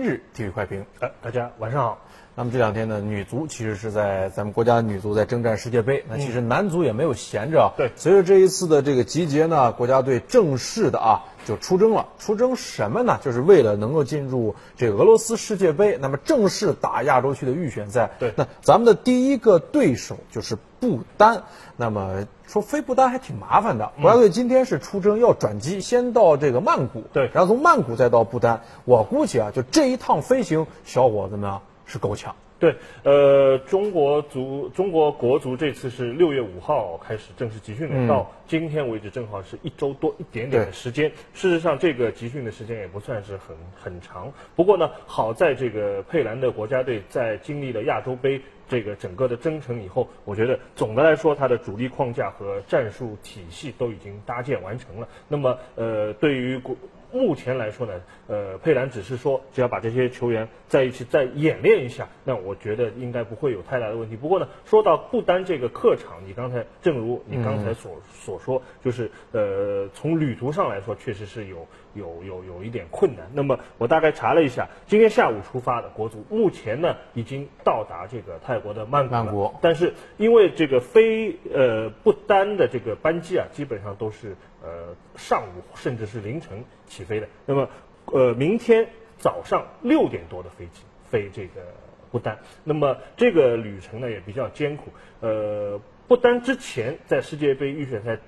日体育快评，呃，大家晚上好。那么这两天呢，女足其实是在咱们国家女足在征战世界杯，那其实男足也没有闲着。对，随着这一次的这个集结呢，国家队正式的啊就出征了。出征什么呢？就是为了能够进入这个俄罗斯世界杯，那么正式打亚洲区的预选赛。对，那咱们的第一个对手就是不丹。那么说飞不丹还挺麻烦的。国家队今天是出征要转机，先到这个曼谷，对，然后从曼谷再到不丹。我估计啊，就这一趟飞行，小伙子们。是够呛，对，呃，中国足中国国足这次是六月五号开始正式集训的，到今天为止正好是一周多一点点的时间。事实上，这个集训的时间也不算是很很长。不过呢，好在这个佩兰的国家队在经历了亚洲杯这个整个的征程以后，我觉得总的来说，它的主力框架和战术体系都已经搭建完成了。那么，呃，对于国。目前来说呢，呃，佩兰只是说，只要把这些球员在一起再演练一下，那我觉得应该不会有太大的问题。不过呢，说到不丹这个客场，你刚才正如你刚才所所说，就是呃，从旅途上来说，确实是有有有有一点困难。那么我大概查了一下，今天下午出发的国足，目前呢已经到达这个泰国的曼谷了。但是因为这个飞呃不丹的这个班机啊，基本上都是。呃，上午甚至是凌晨起飞的。那么，呃，明天早上六点多的飞机飞这个不丹。那么这个旅程呢也比较艰苦。呃，不丹之前在世界杯预选赛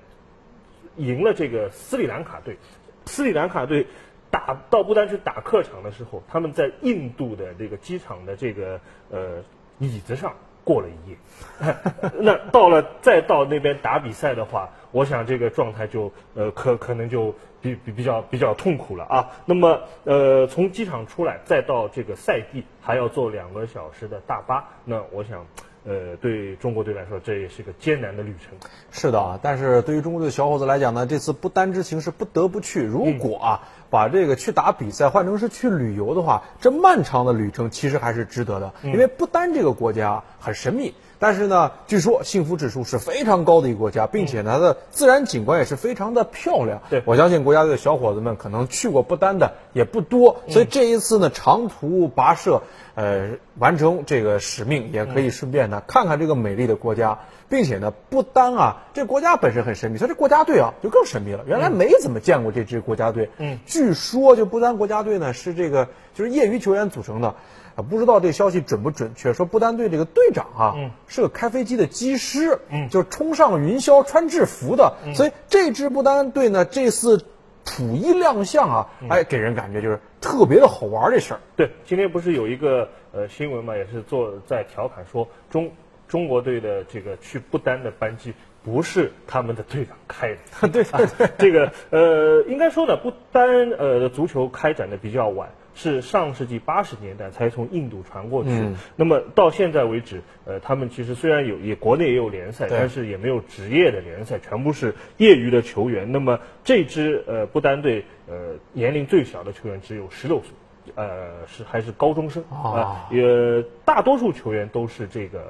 赢了这个斯里兰卡队。斯里兰卡队打到不丹去打客场的时候，他们在印度的这个机场的这个呃椅子上过了一夜。那到了再到那边打比赛的话。我想这个状态就呃可可能就比比比较比较痛苦了啊。那么呃从机场出来再到这个赛地还要坐两个小时的大巴，那我想呃对中国队来说这也是个艰难的旅程。是的啊，但是对于中国队的小伙子来讲呢，这次不丹之行是不得不去。如果啊把这个去打比赛换成是去旅游的话，这漫长的旅程其实还是值得的，因为不丹这个国家很神秘。但是呢，据说幸福指数是非常高的一个国家，并且它的自然景观也是非常的漂亮。对我相信国家队的小伙子们可能去过不丹的也不多，所以这一次呢长途跋涉，呃，完成这个使命，也可以顺便呢看看这个美丽的国家，并且呢不丹啊，这国家本身很神秘，所以这国家队啊就更神秘了。原来没怎么见过这支国家队。嗯，据说就不丹国家队呢是这个就是业余球员组成的。啊，不知道这消息准不准确？说不丹队这个队长啊，是个开飞机的机师，嗯就是冲上云霄穿制服的。所以这支不丹队呢，这次普一亮相啊，哎，给人感觉就是特别的好玩这事儿。对，今天不是有一个呃新闻嘛，也是做在调侃说中中国队的这个去不丹的班机不是他们的队长开的。对对对，这个呃，应该说呢，不单呃足球开展的比较晚。是上世纪八十年代才从印度传过去，那么到现在为止，呃，他们其实虽然有也国内也有联赛，但是也没有职业的联赛，全部是业余的球员。那么这支呃不丹队呃年龄最小的球员只有十六岁，呃是还是高中生啊，也大多数球员都是这个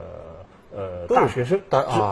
呃大学生，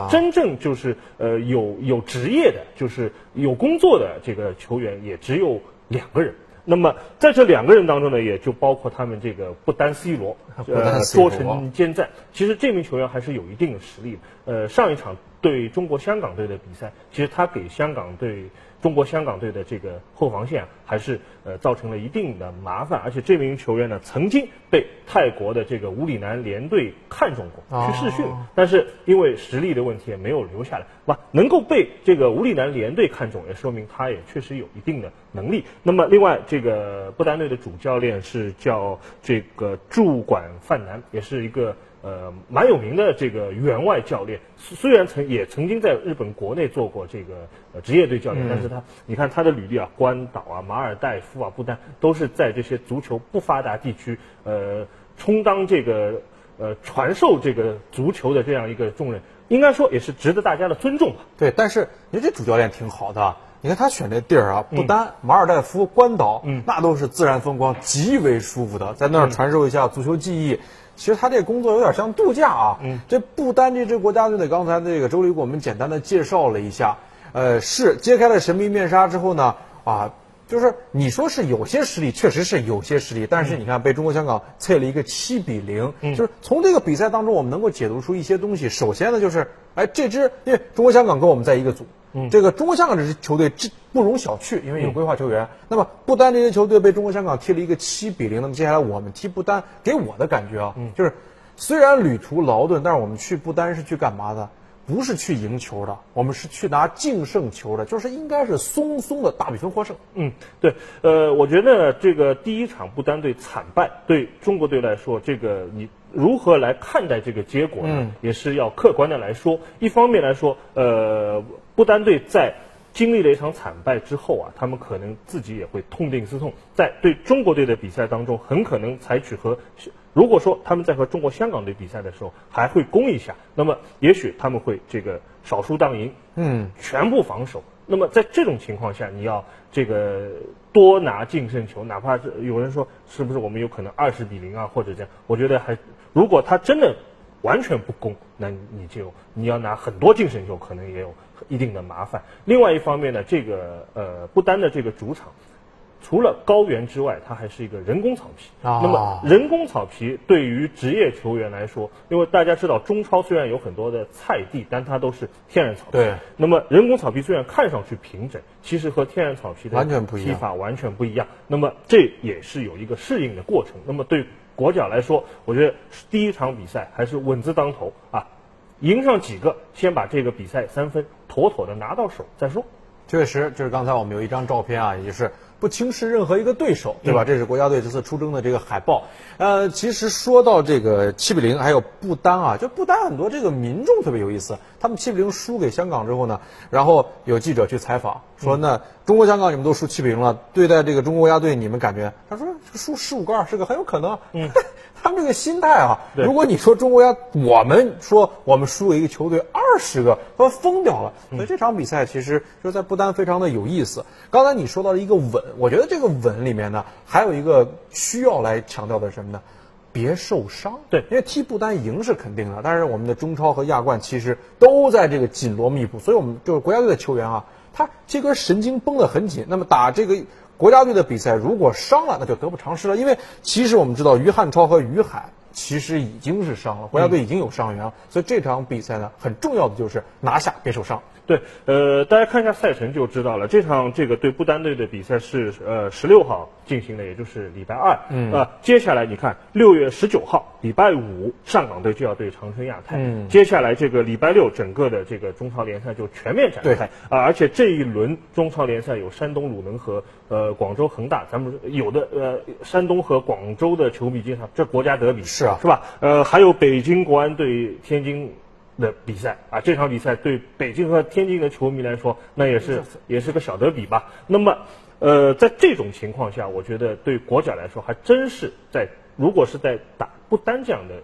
真正就是呃有有职业的，就是有工作的这个球员也只有两个人。那么在这两个人当中呢，也就包括他们这个不丹 C 罗，呃，多城兼战。其实这名球员还是有一定的实力的。呃，上一场对中国香港队的比赛，其实他给香港队。中国香港队的这个后防线还是呃造成了一定的麻烦，而且这名球员呢曾经被泰国的这个武里南联队看中过去试训，但是因为实力的问题也没有留下来。哇，能够被这个武里南联队看中，也说明他也确实有一定的能力。那么另外，这个不丹队的主教练是叫这个驻管范南，也是一个。呃，蛮有名的这个员外教练，虽然曾也曾经在日本国内做过这个呃职业队教练，但是他你看他的履历啊，关岛啊、马尔代夫啊、不丹都是在这些足球不发达地区，呃，充当这个呃传授这个足球的这样一个重任，应该说也是值得大家的尊重吧。对，但是你说这主教练挺好的，你看他选这地儿啊，不丹、马尔代夫、关岛，嗯，那都是自然风光极为舒服的，在那儿传授一下足球技艺。其实他这工作有点像度假啊。嗯，这不丹这支国家队呢，刚才那个周丽给我们简单的介绍了一下。呃，是揭开了神秘面纱之后呢，啊，就是你说是有些实力，确实是有些实力，但是你看被中国香港碎了一个七比零，就是从这个比赛当中我们能够解读出一些东西。首先呢，就是哎，这支因为中国香港跟我们在一个组，这个中国香港这支球队这不容小觑，因为有规划球员。那么不丹这支球队被中国香港踢了一个七比零，那么接下来我们踢不丹，给我的感觉啊，就是虽然旅途劳顿，但是我们去不丹是去干嘛的？不是去赢球的，我们是去拿净胜球的，就是应该是松松的大比分获胜。嗯，对，呃，我觉得这个第一场不丹队惨败，对中国队来说，这个你如何来看待这个结果呢？也是要客观的来说。一方面来说，呃，不丹队在经历了一场惨败之后啊，他们可能自己也会痛定思痛，在对中国队的比赛当中，很可能采取和。如果说他们在和中国香港队比赛的时候还会攻一下，那么也许他们会这个少输当赢，嗯，全部防守。那么在这种情况下，你要这个多拿净胜球，哪怕是有人说是不是我们有可能二十比零啊，或者这样，我觉得还如果他真的完全不攻，那你就你要拿很多净胜球，可能也有一定的麻烦。另外一方面呢，这个呃不丹的这个主场。除了高原之外，它还是一个人工草皮。那么人工草皮对于职业球员来说，因为大家知道中超虽然有很多的菜地，但它都是天然草皮。对。那么人工草皮虽然看上去平整，其实和天然草皮的完全不一样，踢法完全不一样。那么这也是有一个适应的过程。那么对国脚来说，我觉得第一场比赛还是稳字当头啊，赢上几个，先把这个比赛三分妥妥的拿到手再说。确实，就是刚才我们有一张照片啊，也是。不轻视任何一个对手，对吧？这是国家队这次出征的这个海报。呃，其实说到这个七比零，还有不丹啊，就不丹很多这个民众特别有意思。他们七比零输给香港之后呢，然后有记者去采访，说那中国香港你们都输七比零了，对待这个中国国家队你们感觉？他说输十五个二是个很有可能。嗯。他们这个心态啊，如果你说中国要我们说我们输给一个球队二十个，他疯掉了。所以这场比赛其实就在不丹非常的有意思。刚才你说到了一个稳，我觉得这个稳里面呢，还有一个需要来强调的是什么呢？别受伤。对，因为踢不丹赢是肯定的，但是我们的中超和亚冠其实都在这个紧锣密鼓，所以我们就是国家队的球员啊，他这根神经绷得很紧。那么打这个。国家队的比赛如果伤了，那就得不偿失了。因为其实我们知道，于汉超和于海其实已经是伤了，国家队已经有伤员了。所以这场比赛呢，很重要的就是拿下，别受伤。对，呃，大家看一下赛程就知道了。这场这个对不丹队的比赛是呃十六号进行的，也就是礼拜二。嗯。啊，接下来你看六月十九号礼拜五，上港队就要对长春亚泰。嗯。接下来这个礼拜六，整个的这个中超联赛就全面展开。啊，而且这一轮中超联赛有山东鲁能和呃广州恒大，咱们有的呃山东和广州的球迷经常这国家德比是啊，是吧？呃，还有北京国安对天津。的比赛啊，这场比赛对北京和天津的球迷来说，那也是也是个小德比吧。那么，呃，在这种情况下，我觉得对国脚来说，还真是在如果是在打不单这样的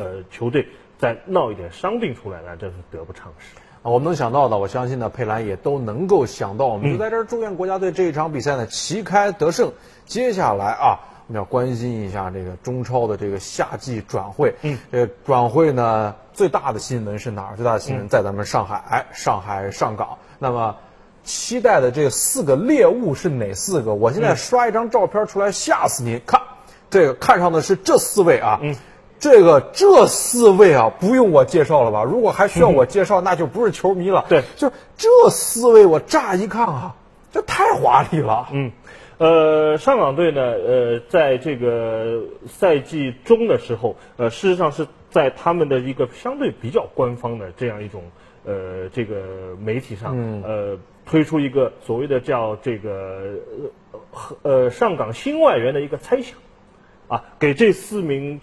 呃球队，再闹一点伤病出来，那真是得不偿失啊。我们能想到的，我相信呢，佩兰也都能够想到。我们就在这儿祝愿国家队这一场比赛呢旗开得胜。接下来啊。我们要关心一下这个中超的这个夏季转会。嗯，这个转会呢，最大的新闻是哪儿？最大的新闻在咱们上海，哎，上海上港。那么，期待的这四个猎物是哪四个？我现在刷一张照片出来，吓死你！看，这个看上的是这四位啊。嗯，这个这四位啊，不用我介绍了吧？如果还需要我介绍，那就不是球迷了。对，就这四位，我乍一看啊，这太华丽了。嗯。呃，上港队呢，呃，在这个赛季中的时候，呃，事实上是在他们的一个相对比较官方的这样一种呃这个媒体上，呃，推出一个所谓的叫这个呃上港新外援的一个猜想，啊，给这四名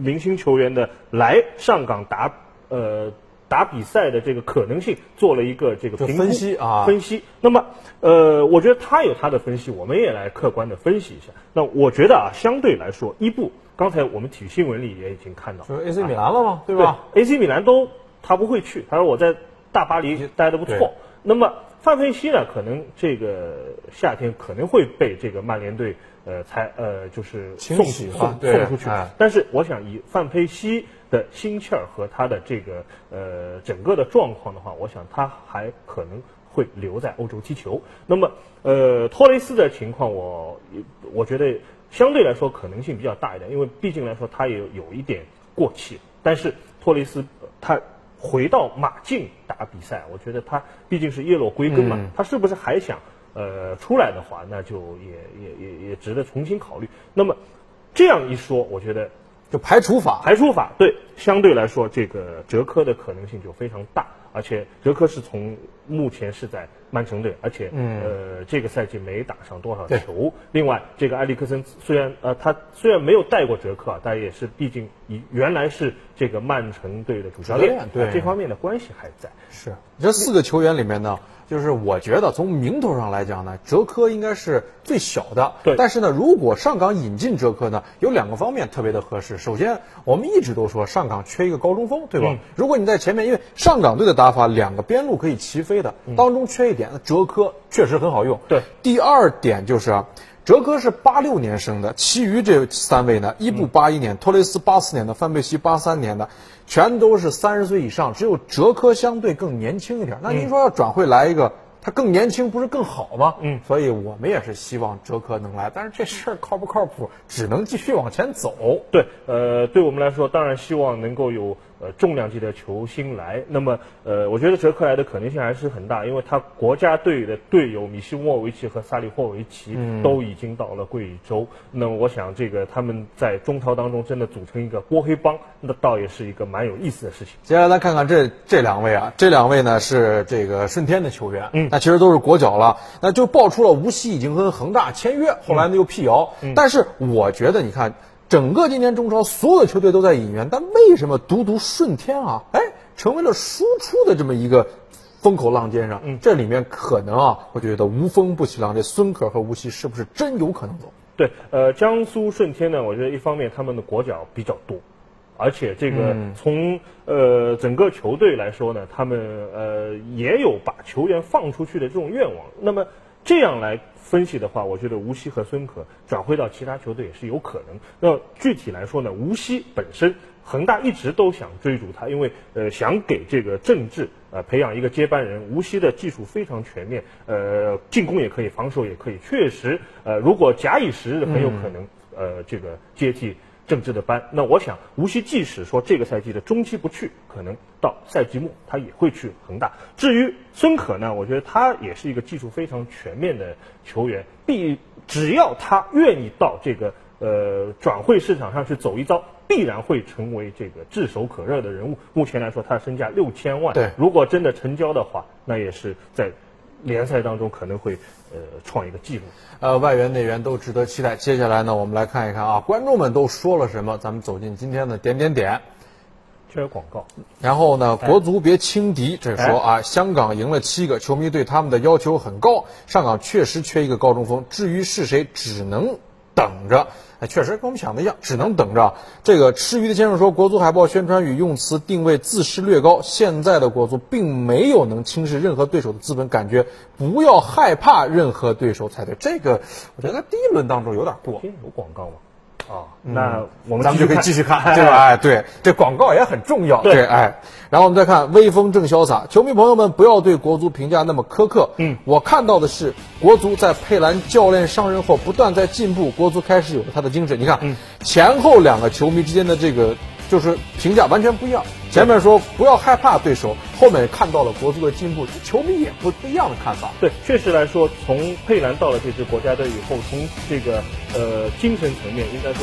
明星球员的来上港打呃。打比赛的这个可能性做了一个这个分析啊，分析。那么，呃，我觉得他有他的分析，我们也来客观的分析一下。那我觉得啊，相对来说，伊布刚才我们体育新闻里也已经看到，就是 AC 米兰了嘛？对吧？AC 米兰都他不会去，他说我在大巴黎待的不错。那么范佩西呢，可能这个夏天可能会被这个曼联队呃才呃就是送送送出去。但是我想以范佩西。的心气儿和他的这个呃整个的状况的话，我想他还可能会留在欧洲踢球。那么，呃，托雷斯的情况，我我觉得相对来说可能性比较大一点，因为毕竟来说他也有一点过气。但是托雷斯他回到马竞打比赛，我觉得他毕竟是叶落归根嘛，他是不是还想呃出来的话，那就也也也也值得重新考虑。那么这样一说，我觉得。就排除法，排除法对，相对来说，这个哲科的可能性就非常大，而且哲科是从目前是在曼城队，而且呃这个赛季没打上多少球。另外，这个埃里克森虽然呃他虽然没有带过哲科啊，但也是毕竟以原来是这个曼城队的主教练，对这方面的关系还在。是这四个球员里面呢。就是我觉得从名头上来讲呢，哲科应该是最小的。对。但是呢，如果上港引进哲科呢，有两个方面特别的合适。首先，我们一直都说上港缺一个高中锋，对吧？如果你在前面，因为上港队的打法两个边路可以齐飞的，当中缺一点，哲科确实很好用。对。第二点就是啊，哲科是八六年生的，其余这三位呢，伊布八一年，托雷斯八四年的，范佩西八三年的。全都是三十岁以上，只有哲科相对更年轻一点。那您说要转会来一个，他更年轻不是更好吗？嗯，所以我们也是希望哲科能来，但是这事儿靠不靠谱，只能继续往前走。对，呃，对我们来说，当然希望能够有。呃，重量级的球星来，那么呃，我觉得哲科来的可能性还是很大，因为他国家队的队友米西莫维奇和萨利霍维奇都已经到了贵州，那么我想这个他们在中超当中真的组成一个波黑帮，那倒也是一个蛮有意思的事情。接下来咱看看这这两位啊，这两位呢是这个顺天的球员，嗯，那其实都是国脚了，那就爆出了无锡已经跟恒大签约，后来呢又辟谣，但是我觉得你看。整个今年中超所有的球队都在引援，但为什么独独顺天啊，哎，成为了输出的这么一个风口浪尖上？嗯，这里面可能啊，我觉得无风不起浪。这孙可和吴曦是不是真有可能走？对，呃，江苏舜天呢，我觉得一方面他们的国脚比较多，而且这个从呃整个球队来说呢，他们呃也有把球员放出去的这种愿望。那么这样来。分析的话，我觉得无锡和孙可转会到其他球队也是有可能。那具体来说呢，无锡本身恒大一直都想追逐他，因为呃想给这个郑智呃培养一个接班人。无锡的技术非常全面，呃进攻也可以，防守也可以，确实呃如果假以时日，很有可能呃这个接替。政治的班，那我想无锡即使说这个赛季的中期不去，可能到赛季末他也会去恒大。至于孙可呢，我觉得他也是一个技术非常全面的球员，必只要他愿意到这个呃转会市场上去走一遭，必然会成为这个炙手可热的人物。目前来说，他身价六千万，对，如果真的成交的话，那也是在。联赛当中可能会呃创一个记录，呃外援内援都值得期待。接下来呢，我们来看一看啊，观众们都说了什么？咱们走进今天的点点点，缺广告。然后呢，国足别轻敌，这说啊，香港赢了七个，球迷对他们的要求很高。上港确实缺一个高中锋，至于是谁，只能等着。确实跟我们想的一样，只能等着。这个吃鱼的先生说，国足海报宣传语用词定位自视略高，现在的国足并没有能轻视任何对手的资本，感觉不要害怕任何对手才对。这个我觉得第一轮当中有点过。有广告吗？啊，那我们咱们就可以继续看，对吧？哎，对，这广告也很重要。对，哎，然后我们再看威风正潇洒，球迷朋友们不要对国足评价那么苛刻。嗯，我看到的是国足在佩兰教练上任后不断在进步，国足开始有了他的精神。你看，前后两个球迷之间的这个就是评价完全不一样。前面说不要害怕对手，后面看到了国足的进步，球迷也不不一样的看法。对，确实来说，从佩兰到了这支国家队以后，从这个呃精神层面，应该说。